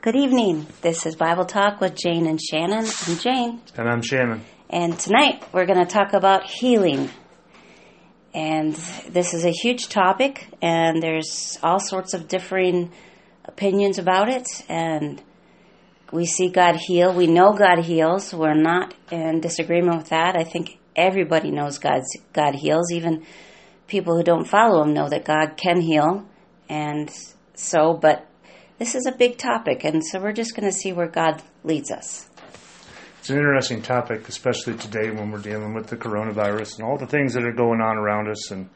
Good evening. This is Bible Talk with Jane and Shannon. I'm Jane. And I'm Shannon. And tonight we're going to talk about healing. And this is a huge topic, and there's all sorts of differing opinions about it. And we see God heal. We know God heals. We're not in disagreement with that. I think everybody knows God's, God heals. Even people who don't follow Him know that God can heal. And so, but this is a big topic, and so we're just going to see where God leads us. It's an interesting topic, especially today when we're dealing with the coronavirus and all the things that are going on around us. And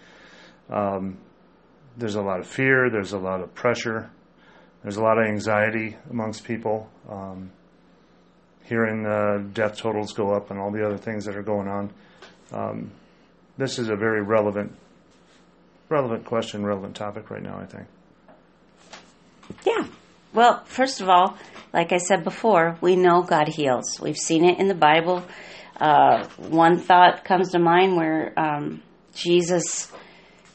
um, there's a lot of fear, there's a lot of pressure, there's a lot of anxiety amongst people. Um, hearing uh, death totals go up and all the other things that are going on. Um, this is a very relevant, relevant question, relevant topic right now. I think. Yeah. Well, first of all, like I said before, we know God heals. We've seen it in the Bible. Uh, one thought comes to mind where um, Jesus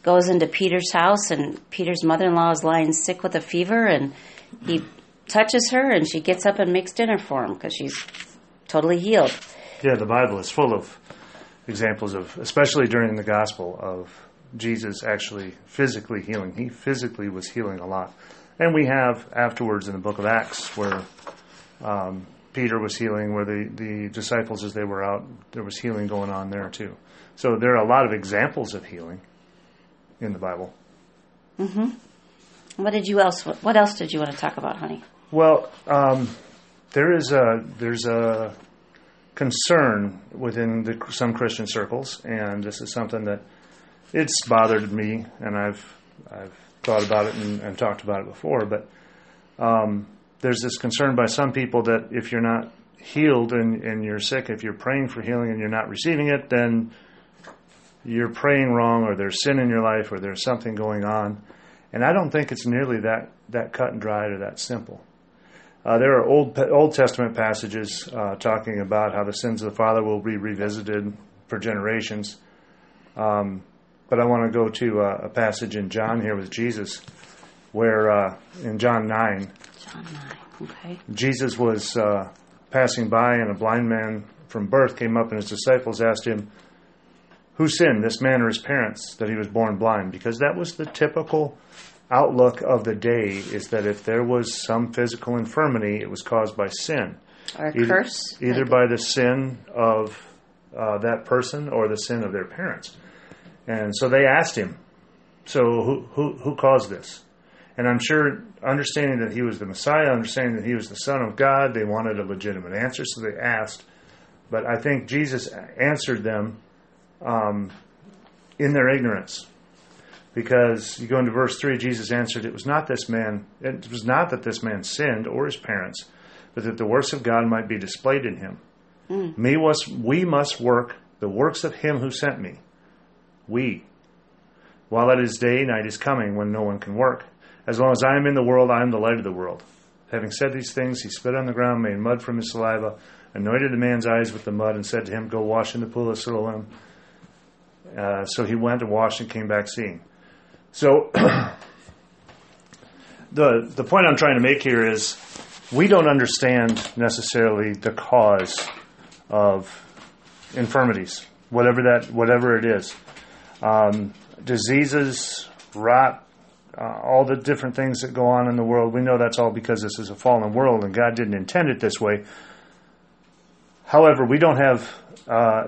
goes into Peter's house, and Peter's mother in law is lying sick with a fever, and he touches her, and she gets up and makes dinner for him because she's totally healed. Yeah, the Bible is full of examples of, especially during the gospel, of Jesus actually physically healing. He physically was healing a lot. And we have afterwards in the book of Acts where um, Peter was healing, where the, the disciples, as they were out, there was healing going on there too. So there are a lot of examples of healing in the Bible. Mm-hmm. What did you else? What else did you want to talk about, honey? Well, um, there is a there's a concern within the, some Christian circles, and this is something that it's bothered me, and I've I've thought about it and, and talked about it before, but um, there's this concern by some people that if you're not healed and, and you're sick, if you're praying for healing and you're not receiving it, then you're praying wrong or there's sin in your life or there's something going on. And I don't think it's nearly that, that cut and dried or that simple. Uh, there are Old, Old Testament passages uh, talking about how the sins of the father will be revisited for generations. Um, but I want to go to uh, a passage in John here with Jesus, where uh, in John 9, John 9, okay. Jesus was uh, passing by, and a blind man from birth came up, and his disciples asked him, Who sinned, this man or his parents, that he was born blind? Because that was the typical outlook of the day, is that if there was some physical infirmity, it was caused by sin. Or a either, curse. Either by the sin of uh, that person or the sin of their parents. And so they asked him, So who, who, who caused this? And I'm sure, understanding that he was the Messiah, understanding that he was the Son of God, they wanted a legitimate answer, so they asked. But I think Jesus answered them um, in their ignorance. Because you go into verse 3, Jesus answered, It was not this man, it was not that this man sinned or his parents, but that the works of God might be displayed in him. Mm. Me was, we must work the works of him who sent me we. While it is day, night is coming when no one can work. As long as I am in the world, I am the light of the world. Having said these things, he spit on the ground, made mud from his saliva, anointed the man's eyes with the mud, and said to him, Go wash in the pool of Siloam. Uh, so he went and washed and came back seeing. So the the point I'm trying to make here is we don't understand necessarily the cause of infirmities, whatever that whatever it is um, diseases, rot, uh, all the different things that go on in the world. We know that's all because this is a fallen world and God didn't intend it this way. However, we don't have, uh,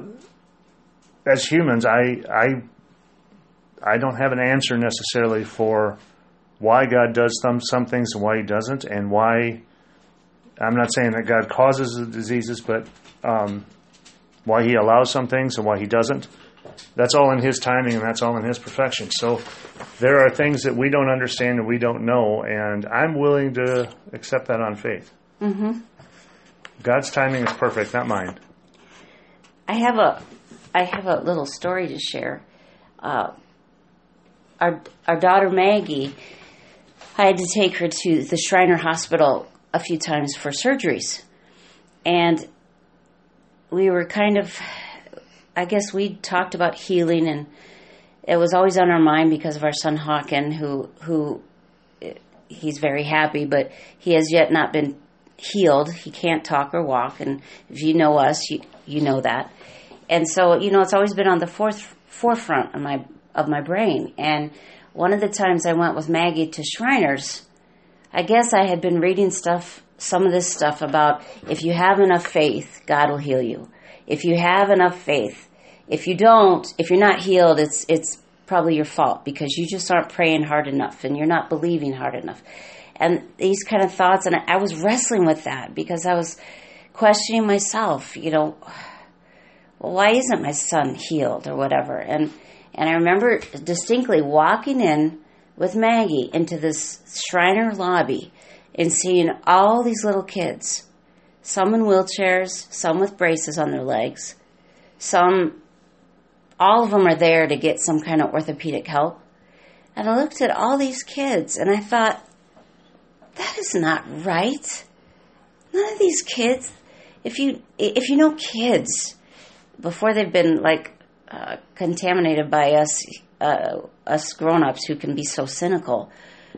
as humans, I, I, I don't have an answer necessarily for why God does some, some things and why He doesn't, and why. I'm not saying that God causes the diseases, but um, why He allows some things and why He doesn't that's all in His timing and that's all in His perfection. So there are things that we don't understand and we don't know, and I'm willing to accept that on faith. Mm-hmm. God's timing is perfect, not mine. I have a, I have a little story to share. Uh, our our daughter Maggie, I had to take her to the Shriner Hospital a few times for surgeries, and we were kind of I guess we talked about healing, and it was always on our mind because of our son Hawken, who who he's very happy, but he has yet not been healed. He can't talk or walk, and if you know us, you you know that. And so, you know, it's always been on the fourth forefront of my of my brain. And one of the times I went with Maggie to Shriners, I guess I had been reading stuff, some of this stuff about if you have enough faith, God will heal you. If you have enough faith, if you don't, if you're not healed, it's it's probably your fault because you just aren't praying hard enough and you're not believing hard enough. And these kind of thoughts, and I was wrestling with that because I was questioning myself, you know, well, why isn't my son healed or whatever? And and I remember distinctly walking in with Maggie into this Shriner lobby and seeing all these little kids, some in wheelchairs, some with braces on their legs, some, all of them are there to get some kind of orthopedic help. And I looked at all these kids and I thought, that is not right. None of these kids, if you, if you know kids, before they've been like uh, contaminated by us uh, us grown-ups who can be so cynical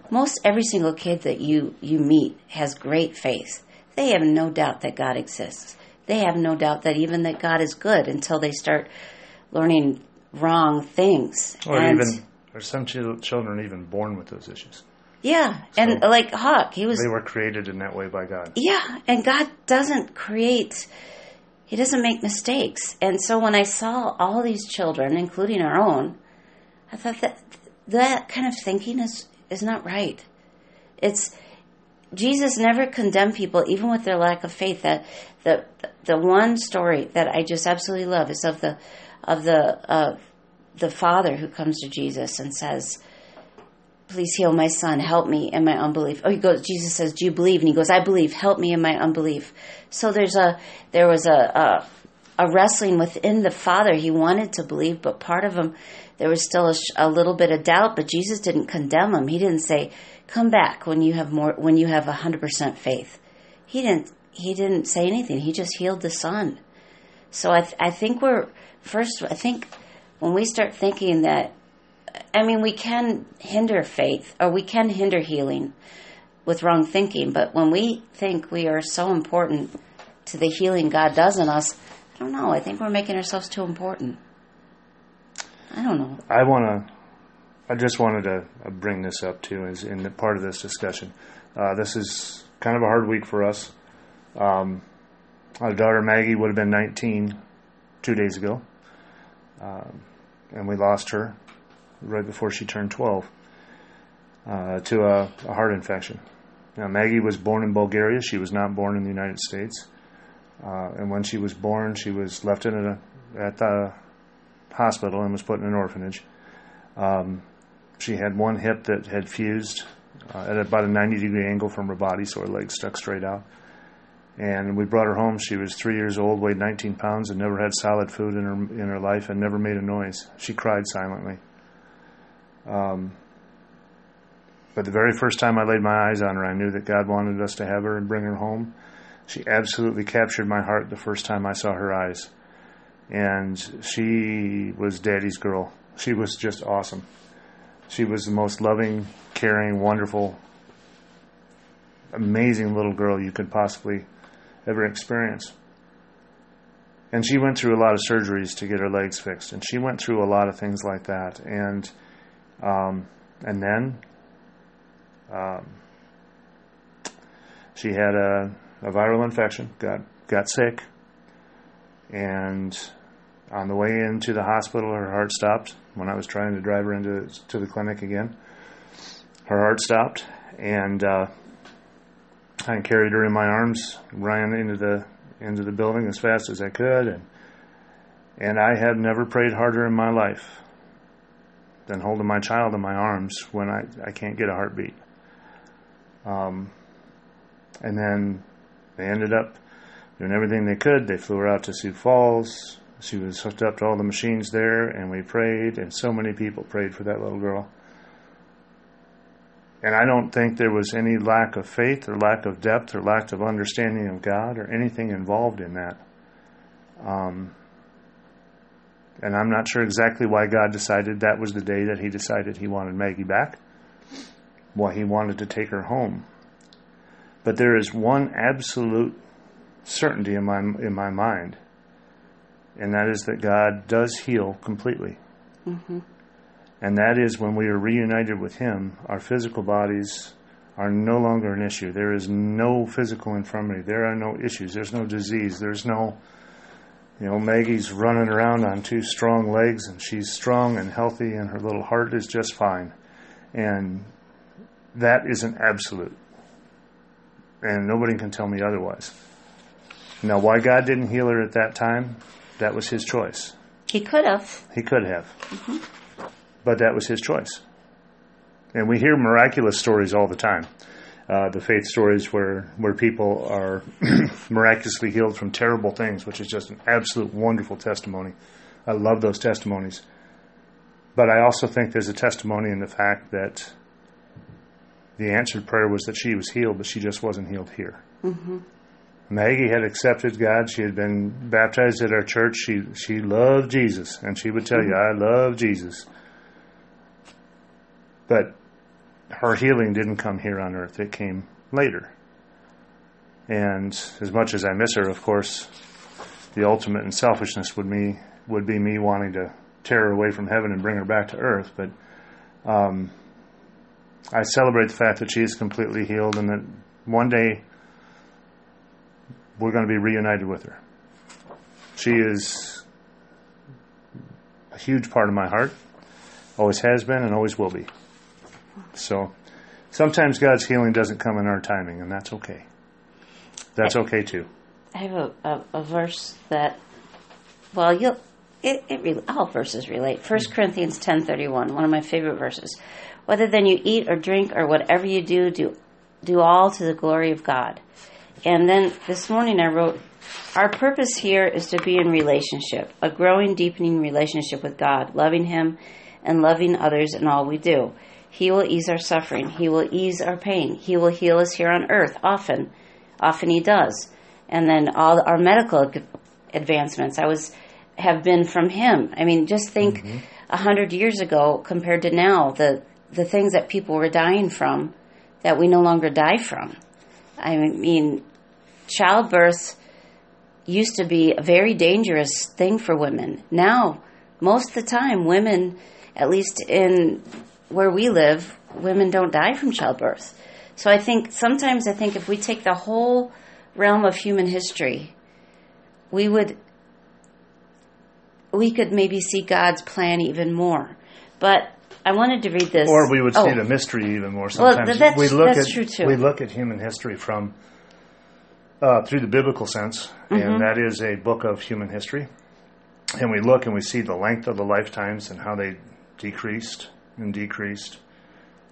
most every single kid that you you meet has great faith they have no doubt that god exists they have no doubt that even that god is good until they start learning wrong things Or and even, there's some chil- children even born with those issues. yeah and like hawk he was They were created in that way by God. Yeah, and God doesn't create, He doesn't make mistakes. And so when I saw all these children, including our own, I thought that that kind of thinking is, is not right. It's, Jesus never condemned people, even with their lack of faith. That the the one story that I just absolutely love is of the of the the father who comes to Jesus and says, please heal my son. Help me in my unbelief. Oh he goes jesus says do you believe? And he goes i believe. Help me in my unbelief. So there's a there was a a, a wrestling within the father. He wanted to believe but part of him there was still a, a little bit of doubt but jesus didn't condemn him. He didn't say come back when you have more when you have 100% faith he didn't he didn't say anything he just healed the son so i th- i think we're first i think when we start thinking that I mean, we can hinder faith or we can hinder healing with wrong thinking, but when we think we are so important to the healing God does in us, I don't know. I think we're making ourselves too important. I don't know. I want to. I just wanted to uh, bring this up too, as in part of this discussion. Uh, this is kind of a hard week for us. Um, our daughter Maggie would have been 19 two days ago, um, and we lost her right before she turned 12 uh, to a, a heart infection. Now, Maggie was born in Bulgaria. She was not born in the United States. Uh, and when she was born, she was left in a, at the hospital and was put in an orphanage. Um, she had one hip that had fused uh, at about a 90 degree angle from her body, so her leg stuck straight out. And we brought her home. She was three years old, weighed 19 pounds, and never had solid food in her in her life, and never made a noise. She cried silently. Um, but the very first time I laid my eyes on her, I knew that God wanted us to have her and bring her home. She absolutely captured my heart the first time I saw her eyes. And she was daddy's girl. She was just awesome. She was the most loving, caring, wonderful, amazing little girl you could possibly ever experience. And she went through a lot of surgeries to get her legs fixed, and she went through a lot of things like that. And um, and then um, she had a, a viral infection, got got sick, and on the way into the hospital, her heart stopped. When I was trying to drive her into to the clinic again, her heart stopped, and uh, I carried her in my arms, ran into the into the building as fast as I could, and and I had never prayed harder in my life than holding my child in my arms when I, I can't get a heartbeat. Um, and then they ended up doing everything they could. They flew her out to Sioux Falls. She was hooked up to all the machines there, and we prayed, and so many people prayed for that little girl. And I don't think there was any lack of faith or lack of depth or lack of understanding of God or anything involved in that. Um, and I'm not sure exactly why God decided that was the day that He decided He wanted Maggie back. why he wanted to take her home. But there is one absolute certainty in my in my mind, and that is that God does heal completely. Mm-hmm. And that is when we are reunited with Him, our physical bodies are no longer an issue. There is no physical infirmity. There are no issues. There's no disease. There's no, you know, Maggie's running around on two strong legs and she's strong and healthy and her little heart is just fine. And that is an absolute. And nobody can tell me otherwise. Now, why God didn't heal her at that time, that was his choice. He could have. He could have. Mm-hmm. But that was his choice. And we hear miraculous stories all the time. Uh, the faith stories where, where people are miraculously healed from terrible things, which is just an absolute wonderful testimony. I love those testimonies. But I also think there's a testimony in the fact that the answered prayer was that she was healed, but she just wasn't healed here. Mm-hmm. Maggie had accepted God. She had been baptized at our church. She she loved Jesus, and she would tell you, "I love Jesus." But her healing didn't come here on earth, it came later. And as much as I miss her, of course, the ultimate in selfishness would me would be me wanting to tear her away from heaven and bring her back to earth. But um, I celebrate the fact that she is completely healed and that one day we're going to be reunited with her. She is a huge part of my heart, always has been, and always will be. So sometimes God's healing doesn't come in our timing, and that's okay. That's okay too. I have a, a, a verse that, well, you'll, it, it all verses relate. First mm-hmm. Corinthians ten thirty one, one of my favorite verses. Whether then you eat or drink or whatever you do, do do all to the glory of God. And then this morning I wrote, our purpose here is to be in relationship, a growing, deepening relationship with God, loving Him and loving others in all we do. He will ease our suffering. He will ease our pain. He will heal us here on earth often. Often He does. And then all our medical advancements, I was have been from Him. I mean, just think mm-hmm. a mm-hmm. hundred years ago compared to now, the the things that people were dying from that we no longer die from. I mean, childbirth used to be a very dangerous thing for women. Now, most of the time, women, at least in where we live, women don't die from childbirth. So I think sometimes I think if we take the whole realm of human history, we would we could maybe see God's plan even more. But I wanted to read this, or we would see oh. the mystery even more. Sometimes well, we look at we look at human history from uh, through the biblical sense, mm-hmm. and that is a book of human history. And we look and we see the length of the lifetimes and how they decreased and decreased.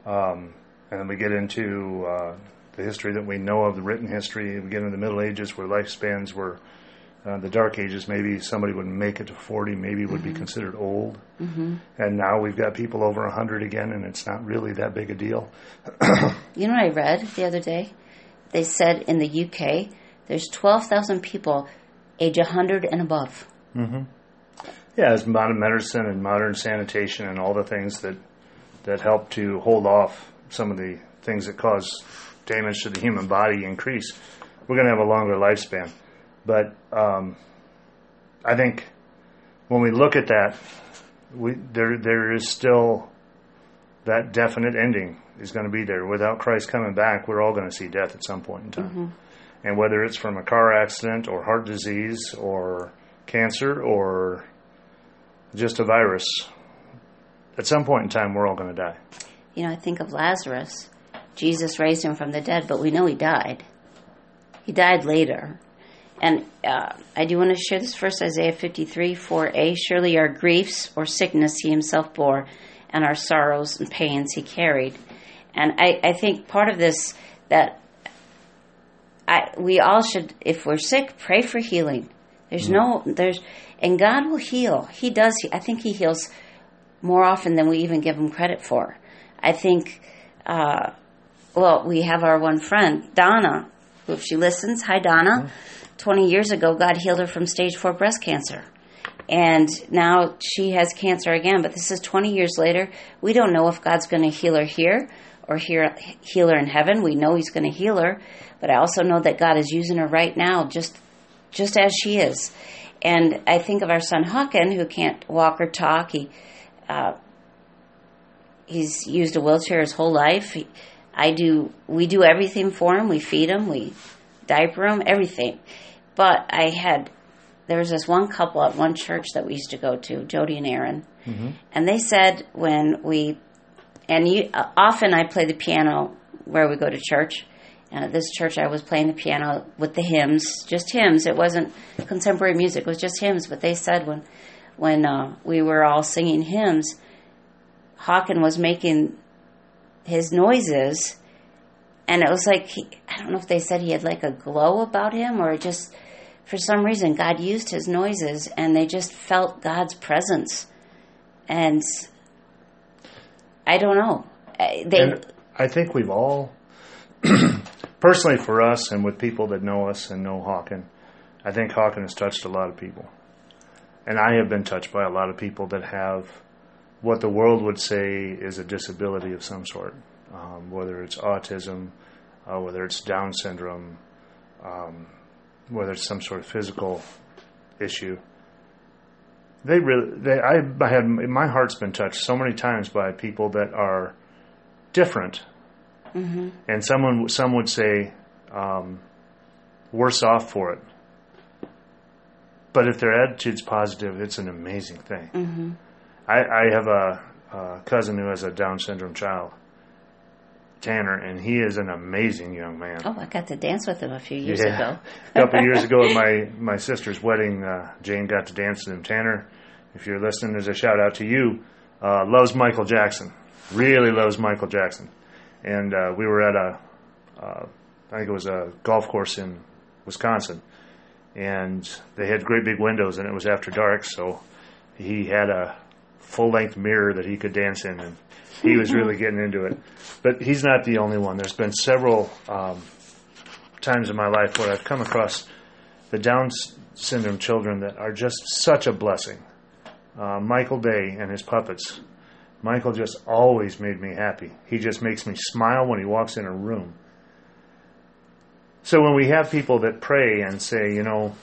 Um, and then we get into uh, the history that we know of, the written history. We get into the Middle Ages where lifespans were, uh, the Dark Ages, maybe somebody would make it to 40, maybe would mm-hmm. be considered old. Mm-hmm. And now we've got people over 100 again, and it's not really that big a deal. you know what I read the other day? They said in the UK, there's 12,000 people age 100 and above. Mm-hmm. Yeah, as modern medicine and modern sanitation and all the things that that help to hold off some of the things that cause damage to the human body increase, we're going to have a longer lifespan. But um, I think when we look at that, we, there there is still that definite ending is going to be there. Without Christ coming back, we're all going to see death at some point in time. Mm-hmm. And whether it's from a car accident or heart disease or cancer or just a virus, at some point in time, we're all going to die. You know, I think of Lazarus. Jesus raised him from the dead, but we know he died. He died later. And uh, I do want to share this verse, Isaiah 53, 4a. Surely our griefs or sickness he himself bore, and our sorrows and pains he carried. And I, I think part of this that I, we all should, if we're sick, pray for healing. There's mm-hmm. no, there's, and God will heal. He does. I think He heals more often than we even give him credit for. I think, uh, well, we have our one friend, Donna, who, if she listens, hi, Donna. Mm-hmm. 20 years ago, God healed her from stage four breast cancer. And now she has cancer again, but this is 20 years later. We don't know if God's going to heal her here or heal her in heaven. We know He's going to heal her, but I also know that God is using her right now, just just as she is. And I think of our son Hawken, who can't walk or talk. He uh, he's used a wheelchair his whole life. He, I do. We do everything for him. We feed him. We diaper him. Everything. But I had there was this one couple at one church that we used to go to, Jody and Aaron, mm-hmm. and they said when we and you, uh, often I play the piano where we go to church. And at this church, I was playing the piano with the hymns, just hymns. It wasn't contemporary music; it was just hymns. But they said when, when uh, we were all singing hymns, Hawken was making his noises, and it was like he, I don't know if they said he had like a glow about him, or just for some reason God used his noises, and they just felt God's presence, and I don't know. They. And I think we've all, personally for us, and with people that know us and know Hawken, I think Hawken has touched a lot of people, and I have been touched by a lot of people that have what the world would say is a disability of some sort, um, whether it's autism, uh, whether it's Down syndrome, um, whether it's some sort of physical issue. They really they I, I had my heart's been touched so many times by people that are different mm-hmm. and someone some would say um, worse off for it but if their attitude's positive it's an amazing thing mm-hmm. I, I, have a, a cousin who has a down syndrome child Tanner, and he is an amazing young man. Oh, I got to dance with him a few years yeah. ago. a couple of years ago at my, my sister's wedding, uh, Jane got to dance with him. Tanner, if you're listening, there's a shout out to you. Uh, loves Michael Jackson, really loves Michael Jackson. And uh, we were at a, uh, I think it was a golf course in Wisconsin, and they had great big windows, and it was after dark, so he had a full length mirror that he could dance in, and he was really getting into it. But he's not the only one. There's been several um, times in my life where I've come across the Down syndrome children that are just such a blessing. Uh, Michael Day and his puppets. Michael just always made me happy. He just makes me smile when he walks in a room. So when we have people that pray and say, you know,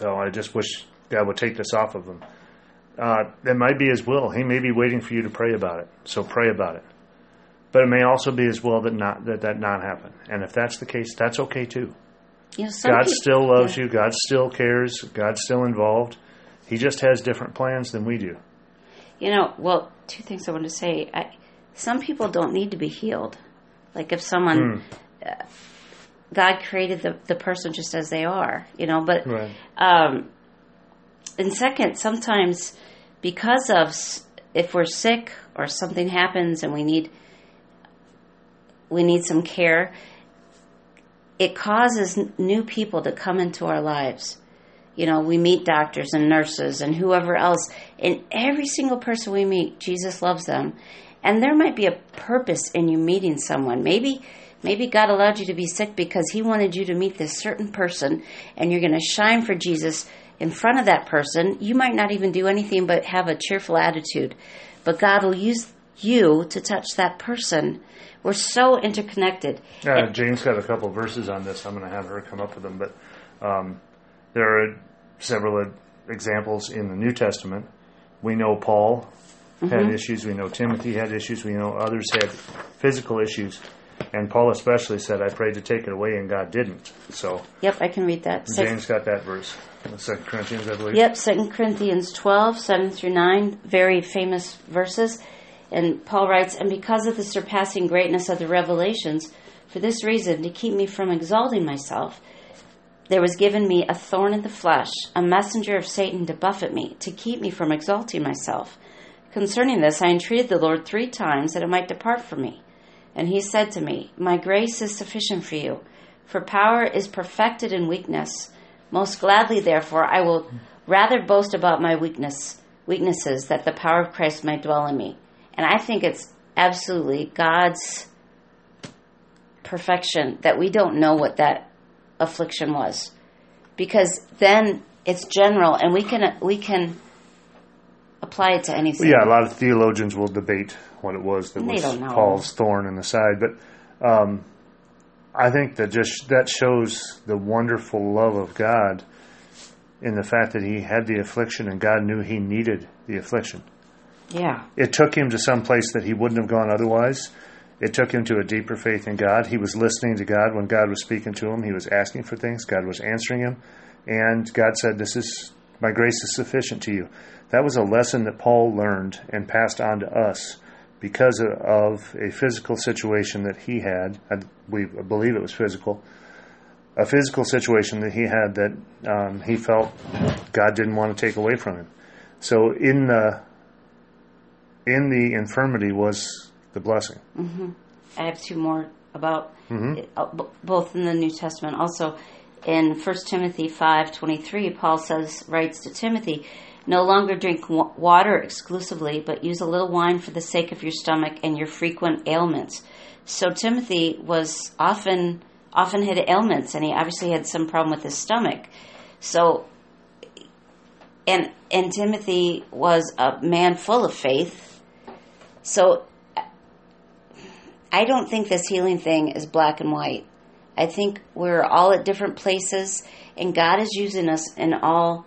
oh, I just wish God would take this off of them uh, it might be His will. He may be waiting for you to pray about it. So pray about it. But it may also be His will that not that that not happen. And if that's the case, that's okay too. You know, God people, still loves yeah. you. God still cares. God's still involved. He just has different plans than we do. You know, well, two things I want to say. I, some people don't need to be healed. Like if someone, mm. uh, God created the the person just as they are, you know. But right. um, and second, sometimes because of if we're sick or something happens and we need we need some care, it causes new people to come into our lives. You know, we meet doctors and nurses and whoever else, and every single person we meet, Jesus loves them. And there might be a purpose in you meeting someone. Maybe maybe God allowed you to be sick because he wanted you to meet this certain person and you're going to shine for Jesus in front of that person, you might not even do anything but have a cheerful attitude. But God will use you to touch that person. We're so interconnected. Yeah, Jane's got a couple verses on this. I'm going to have her come up with them. But um, there are several examples in the New Testament. We know Paul mm-hmm. had issues. We know Timothy had issues. We know others had physical issues. And Paul especially said, I prayed to take it away, and God didn't. So. Yep, I can read that. Jane's got that verse. Second Corinthians, I believe. Yep, Second Corinthians 12, 7 through 9, very famous verses. And Paul writes, And because of the surpassing greatness of the revelations, for this reason, to keep me from exalting myself, there was given me a thorn in the flesh, a messenger of Satan to buffet me, to keep me from exalting myself. Concerning this, I entreated the Lord three times that it might depart from me. And he said to me, My grace is sufficient for you, for power is perfected in weakness. Most gladly, therefore, I will rather boast about my weakness, weaknesses, that the power of Christ might dwell in me. And I think it's absolutely God's perfection that we don't know what that affliction was, because then it's general, and we can we can apply it to anything. Yeah, a lot of theologians will debate what it was that they was. Paul's thorn in the side, but um, I think that just that shows the wonderful love of God in the fact that he had the affliction and God knew he needed the affliction. Yeah. It took him to some place that he wouldn't have gone otherwise. It took him to a deeper faith in God. He was listening to God when God was speaking to him. He was asking for things. God was answering him. And God said, This is my grace is sufficient to you. That was a lesson that Paul learned and passed on to us because of a physical situation that he had. We believe it was physical. A physical situation that he had that um, he felt God didn't want to take away from him. So in the in the infirmity was the blessing. I have two more about Mm-hmm. uh, b- both in the New Testament. Also, in 1 Timothy five twenty three, Paul says writes to Timothy, "No longer drink wa- water exclusively, but use a little wine for the sake of your stomach and your frequent ailments." So Timothy was often often had ailments, and he obviously had some problem with his stomach. So, and and Timothy was a man full of faith. So I don't think this healing thing is black and white. I think we're all at different places, and God is using us in all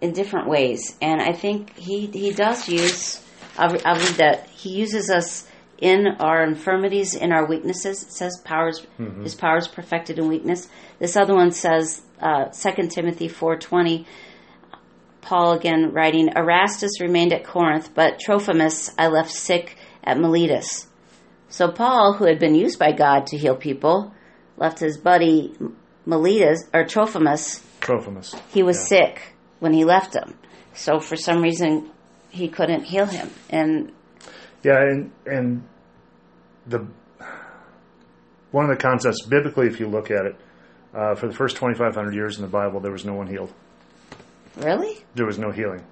in different ways. And I think He He does use. I'll, I'll read that. He uses us in our infirmities, in our weaknesses. It says powers. His power is perfected in weakness. This other one says, uh, Second Timothy four twenty. Paul again writing, Erastus remained at Corinth, but Trophimus I left sick at Miletus. So Paul, who had been used by God to heal people, left his buddy Miletus or Trophimus. Trophimus. He was Yeah. sick when he left him. So for some reason, he couldn't heal him. And Yeah, and and the one of the concepts biblically, if you look at it, uh, for the first twenty five hundred years in the Bible, there was no one healed. really, There was no healing.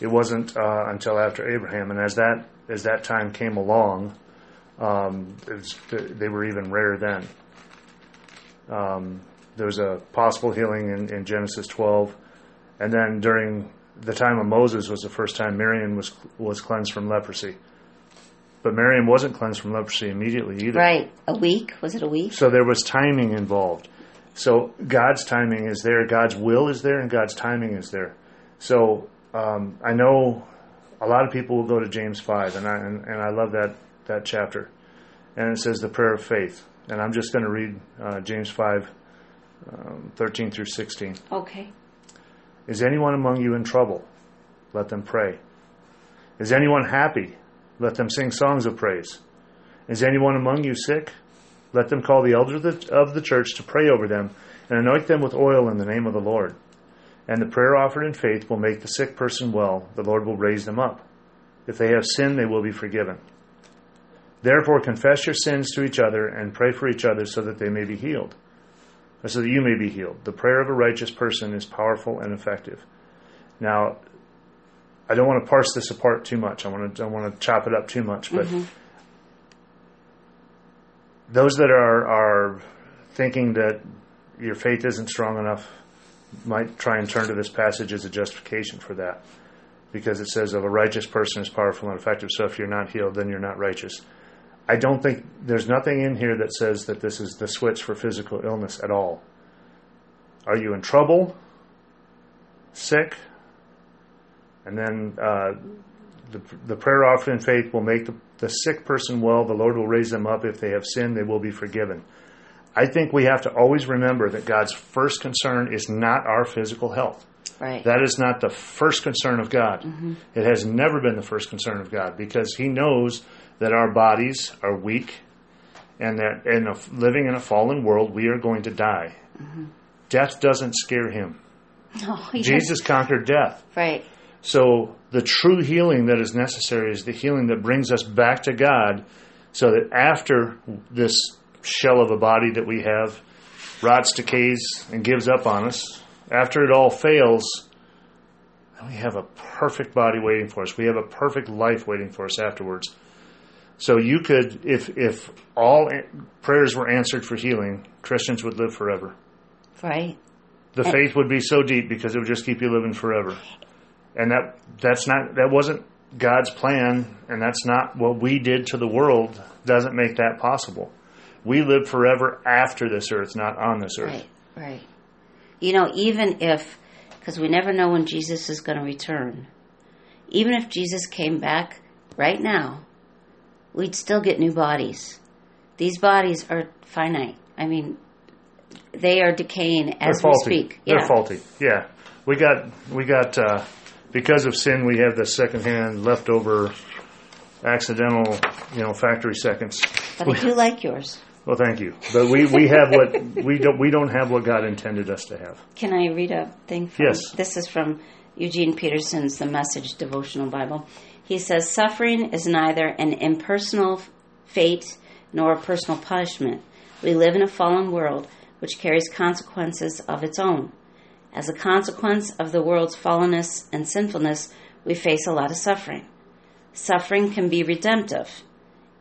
It wasn't uh, until after Abraham, and as that as that time came along, um, was, they were even rare then. Um, there was a possible healing in, in Genesis 12, and then during the time of Moses was the first time Miriam was was cleansed from leprosy. But Miriam wasn't cleansed from leprosy immediately either. right? A week? Was it a week? So there was timing involved. So God's timing is there, God's will is there, and God's timing is there. So um, I know a lot of people will go to James five, and I and, and I love that that chapter, and it says the prayer of faith. And I'm just going to read uh, James five, um, thirteen through sixteen. Okay. Is anyone among you in trouble? Let them pray. Is anyone happy? Let them sing songs of praise. Is anyone among you sick? Let them call the elders of the, of the church to pray over them and anoint them with oil in the name of the Lord. And the prayer offered in faith will make the sick person well. The Lord will raise them up. If they have sinned, they will be forgiven. Therefore, confess your sins to each other and pray for each other so that they may be healed or so that you may be healed. The prayer of a righteous person is powerful and effective. Now, I don't want to parse this apart too much. I want to don't want to chop it up too much, but mm-hmm. those that are are thinking that your faith isn't strong enough might try and turn to this passage as a justification for that. Because it says of a righteous person is powerful and effective. So if you're not healed, then you're not righteous. I don't think there's nothing in here that says that this is the switch for physical illness at all. Are you in trouble? Sick? And then uh, the, the prayer offered in faith will make the, the sick person well. The Lord will raise them up. If they have sinned, they will be forgiven. I think we have to always remember that God's first concern is not our physical health. Right. That is not the first concern of God. It has never been the first concern of God because He knows that our bodies are weak and that in a, living in a fallen world, we are going to die. Mm-hmm. Death doesn't scare Him. Oh, yes. Jesus conquered death. Right. So the true healing that is necessary is the healing that brings us back to God so that after this shell of a body that we have rots, decays, and gives up on us, after it all fails, we have a perfect body waiting for us. We have a perfect life waiting for us afterwards. So you could, if if all prayers were answered for healing, Christians would live forever. Right. The faith would be so deep because it would just keep you living forever. and that that's not that wasn't God's plan, and that's not what we did to the world. Doesn't make that possible. We live forever after this earth, not on this earth. Right, right. You know, even if, because we never know when Jesus is going to return, even if Jesus came back right now, we'd still get new bodies. These bodies are finite. I mean, they are decaying as They're we speak. They're faulty. Yeah, we got we got uh, because of sin, we have the secondhand leftover accidental, you know, factory seconds. But I do like yours. Well, thank you, but we, we have what we don't we don't have what God intended us to have. Can I read a thing from Yes. This is from Eugene Peterson's The Message Devotional Bible. He says, Suffering is neither an impersonal fate nor a personal punishment. We live in a fallen world which carries consequences of its own. As a consequence of the world's fallenness and sinfulness, we face a lot of suffering. Suffering can be redemptive.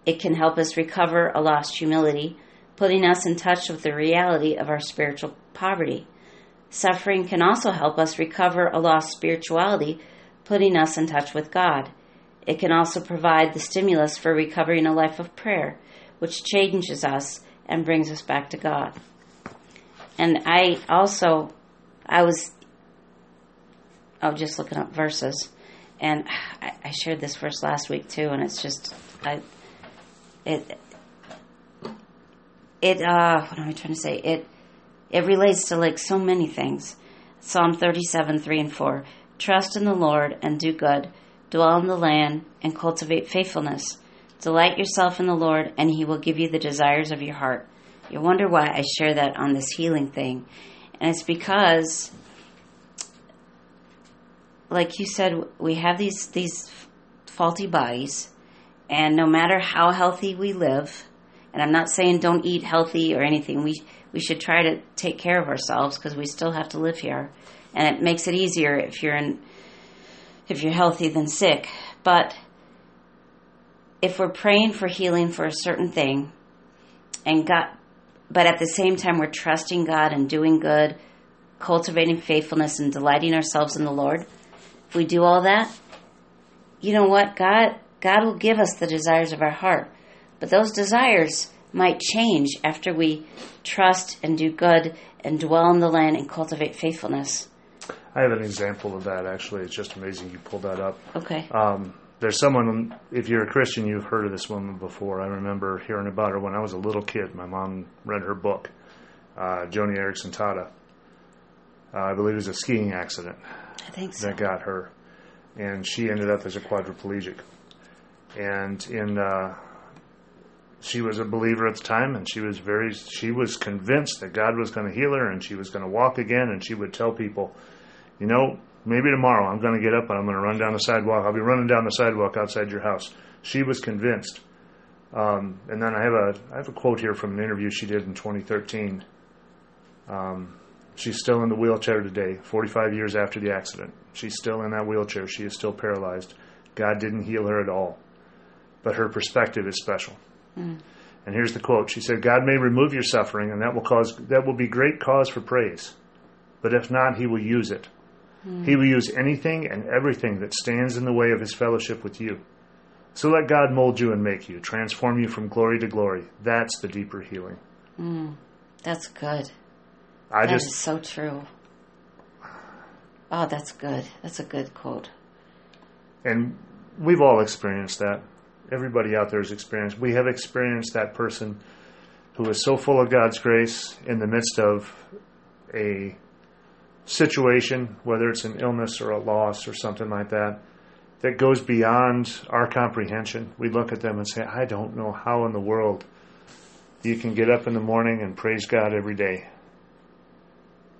It can help us recover a lost humility, putting us in touch with the reality of our spiritual poverty. Suffering can also help us recover a lost spirituality, putting us in touch with God. It can also provide the stimulus for recovering a life of prayer, which changes us and brings us back to God. And I also, I was, oh, just looking up verses, and I, I shared this verse last week too, and it's just, I, it, it, uh, what am I trying to say? It, it relates to like so many things. Psalm 37, 3 and 4. Trust in the Lord and do good. Dwell in the land and cultivate faithfulness. Delight yourself in the Lord, and He will give you the desires of your heart. You wonder why I share that on this healing thing. And it's because, like you said, we have these, these faulty bodies, and no matter how healthy we live, and I'm not saying don't eat healthy or anything, we, we should try to take care of ourselves because we still have to live here. And it makes it easier if you're in, if you're healthy than sick. But if we're praying for healing for a certain thing and God, but at the same time we're trusting God and doing good, cultivating faithfulness and delighting ourselves in the Lord, if we do all that, you know what? God God will give us the desires of our heart. But those desires might change after we trust and do good and dwell in the land and cultivate faithfulness. I have an example of that. Actually, it's just amazing you pulled that up. Okay. Um, there's someone, if you're a Christian, you've heard of this woman before. I remember hearing about her when I was a little kid. My mom read her book, uh, Joni Eareckson Tada. Uh, I believe it was a skiing accident I think so. that got her, and she ended up as a quadriplegic. And in, uh, she was a believer at the time, and she was very, she was convinced that God was going to heal her, and she was going to walk again. And she would tell people, you know, maybe tomorrow I'm going to get up and I'm going to run down the sidewalk. I'll be running down the sidewalk outside your house. She was convinced. Um, and then I have a I have a quote here from an interview she did in 2013. Um, she's still in the wheelchair today, 45 years after the accident. She's still in that wheelchair. She is still paralyzed. God didn't heal her at all, but her perspective is special. And here's the quote. She said, "God may remove your suffering, and that will cause that will be great cause for praise. But if not, He will use it. Hmm. He will use anything and everything that stands in the way of His fellowship with you. So let God mold you and make you, transform you from glory to glory. That's the deeper healing. Hmm. That's good. I That is just so true. Oh, that's good. That's a good quote. and we've all experienced that. Everybody out there has experienced. We have experienced that person who is so full of God's grace in the midst of a situation, whether it's an illness or a loss or something like that, that goes beyond our comprehension. We look at them and say, I don't know how in the world you can get up in the morning and praise God every day.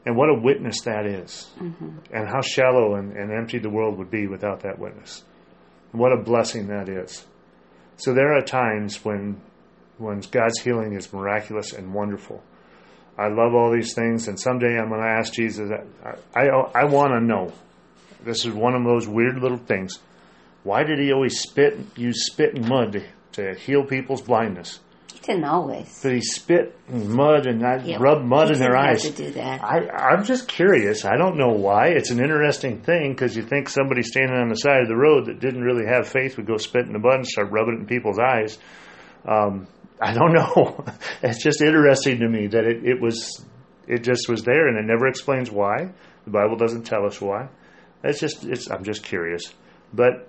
And what a witness that is. Mm-hmm. And how shallow and, and empty the world would be without that witness. What a blessing that is. So there are times when when God's healing is miraculous and wonderful. I love all these things, and someday I'm going to ask Jesus. I I, I want to know. This is one of those weird little things. Why did he always spit use spit and mud to, to heal people's blindness? He didn't always. but he spit and mud and I Yeah, rubbed mud in their eyes. to do that. I, I'm just curious. I don't know why. It's an interesting thing because you think somebody standing on the side of the road that didn't really have faith would go spit in the mud and start rubbing it in people's eyes. Um, I don't know. it's just interesting to me that it, it was it just was there and it never explains why. The Bible doesn't tell us why. It's just it's I'm just curious. But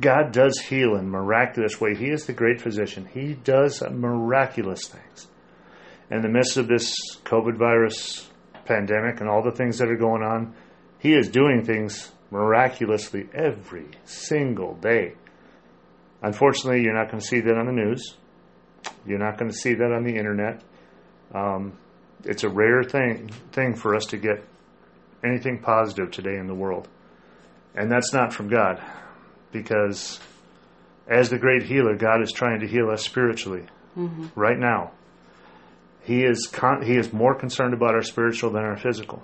God does heal in miraculous way. He is the great physician. He does miraculous things. In the midst of this COVID virus pandemic and all the things that are going on, He is doing things miraculously every single day. Unfortunately, you're not going to see that on the news. You're not going to see that on the internet. Um, it's a rare thing thing for us to get anything positive today in the world, and that's not from God, because as the great healer, God is trying to heal us spiritually right now. He is con- he is more concerned about our spiritual than our physical.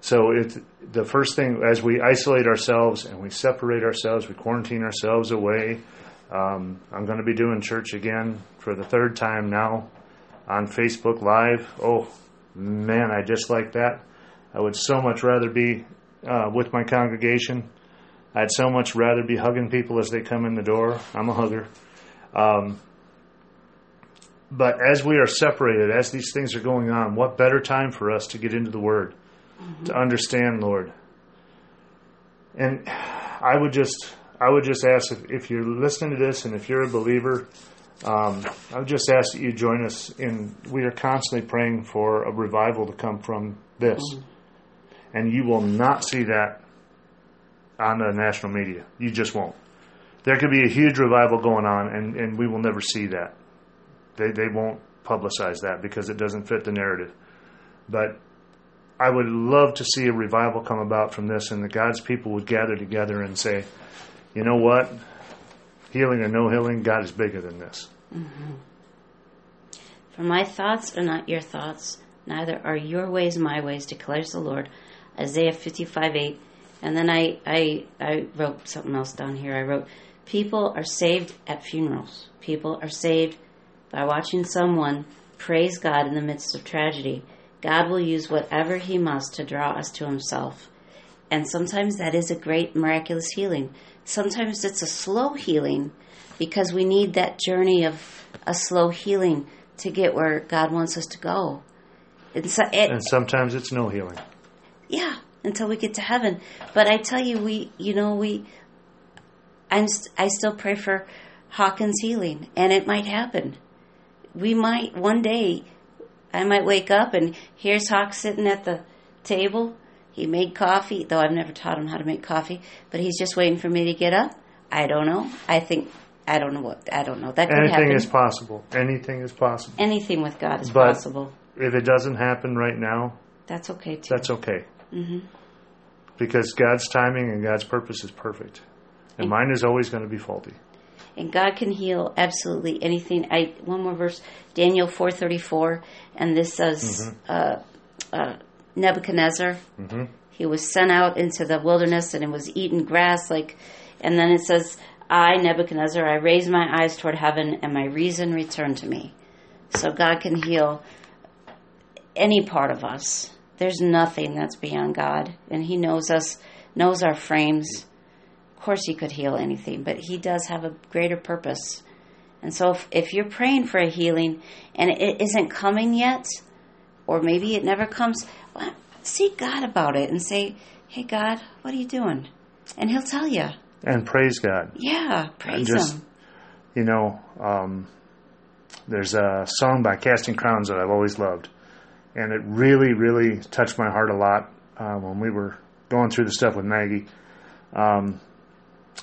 So it the first thing as we isolate ourselves and we separate ourselves, we quarantine ourselves away. Um, I'm going to be doing church again for the third time now on Facebook Live. Oh man, I just like that. I would so much rather be uh, with my congregation. I'd so much rather be hugging people as they come in the door. I'm a hugger. Um, but as we are separated, as these things are going on, what better time for us to get into the Word, to understand, Lord? And I would just, I would just ask if, if you're listening to this and if you're a believer, um, I would just ask that you join us in. We are constantly praying for a revival to come from this, and you will not see that on the national media. You just won't. There could be a huge revival going on, and, and we will never see that. They they won't publicize that because it doesn't fit the narrative. But I would love to see a revival come about from this, and that God's people would gather together and say, you know what, healing or no healing, God is bigger than this. Mm-hmm. For my thoughts are not your thoughts, neither are your ways my ways, declares the Lord. Isaiah 55 8. And then I, I, I wrote something else down here. I wrote, People are saved at funerals. People are saved by watching someone praise God in the midst of tragedy. God will use whatever He must to draw us to Himself. And sometimes that is a great miraculous healing. Sometimes it's a slow healing because we need that journey of a slow healing to get where God wants us to go. And so it, And sometimes it's no healing. yeah, until we get to heaven. But I tell you, we, you know, we, I'm, I still pray for Hawkins healing, and it might happen. We might one day, I might wake up and here's Hawk sitting at the table. He made coffee, though I've never taught him how to make coffee, but he's just waiting for me to get up. I don't know. I think I don't know what I don't know. That could Anything happen. is possible. Anything is possible. Anything with God is But- possible. If it doesn't happen right now, That's okay too. that's okay. Because God's timing and God's purpose is perfect. And mine is always going to be faulty. and God can heal absolutely anything. I one more verse, Daniel four thirty four, and this says uh, uh, Nebuchadnezzar. Mm-hmm. He was sent out into the wilderness and it was eating grass like, and then it says, "I Nebuchadnezzar, I raised my eyes toward heaven, and my reason returned to me." So God can heal any part of us. There's nothing that's beyond God, and He knows us, knows our frames of course he could heal anything, but he does have a greater purpose. And so if, if you're praying for a healing and it isn't coming yet, or maybe it never comes, seek God about it and say, hey, God, what are you doing? And he'll tell you. And praise God. Yeah, praise just- him. You know, um, there's a song by Casting Crowns that I've always loved. And it really, really touched my heart a lot uh, when we were going through the stuff with Maggie. Um,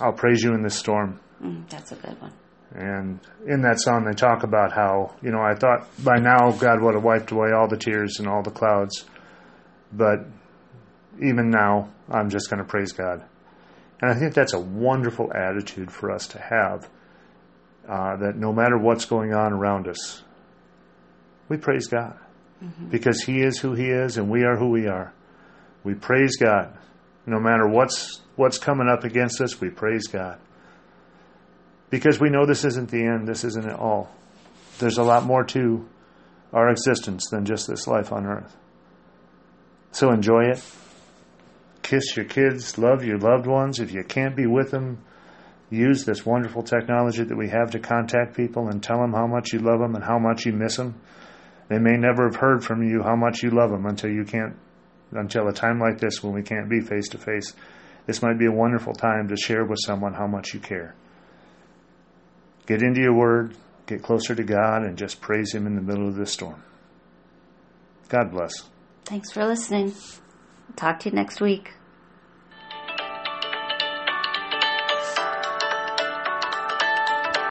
I'll praise you in this storm. Mm, that's a good one. And in that song, they talk about how, you know, I thought by now God would have wiped away all the tears and all the clouds. But even now, I'm just going to praise God. And I think that's a wonderful attitude for us to have. Uh, that no matter what's going on around us, we praise God. Because He is who He is and we are who we are. We praise God. No matter what's, what's coming up against us, we praise God because we know this isn't the end, this isn't it all. there's a lot more to our existence than just this life on earth. So enjoy it. Kiss your kids, love your loved ones. If you can't be with them, use this wonderful technology that we have to contact people and tell them how much you love them and how much you miss them. They may never have heard from you how much you love them until you can't, until a time like this when we can't be face to face. This might be a wonderful time to share with someone how much you care. Get into your word, get closer to God, and just praise Him in the middle of this storm. God bless. Thanks for listening. Talk to you next week.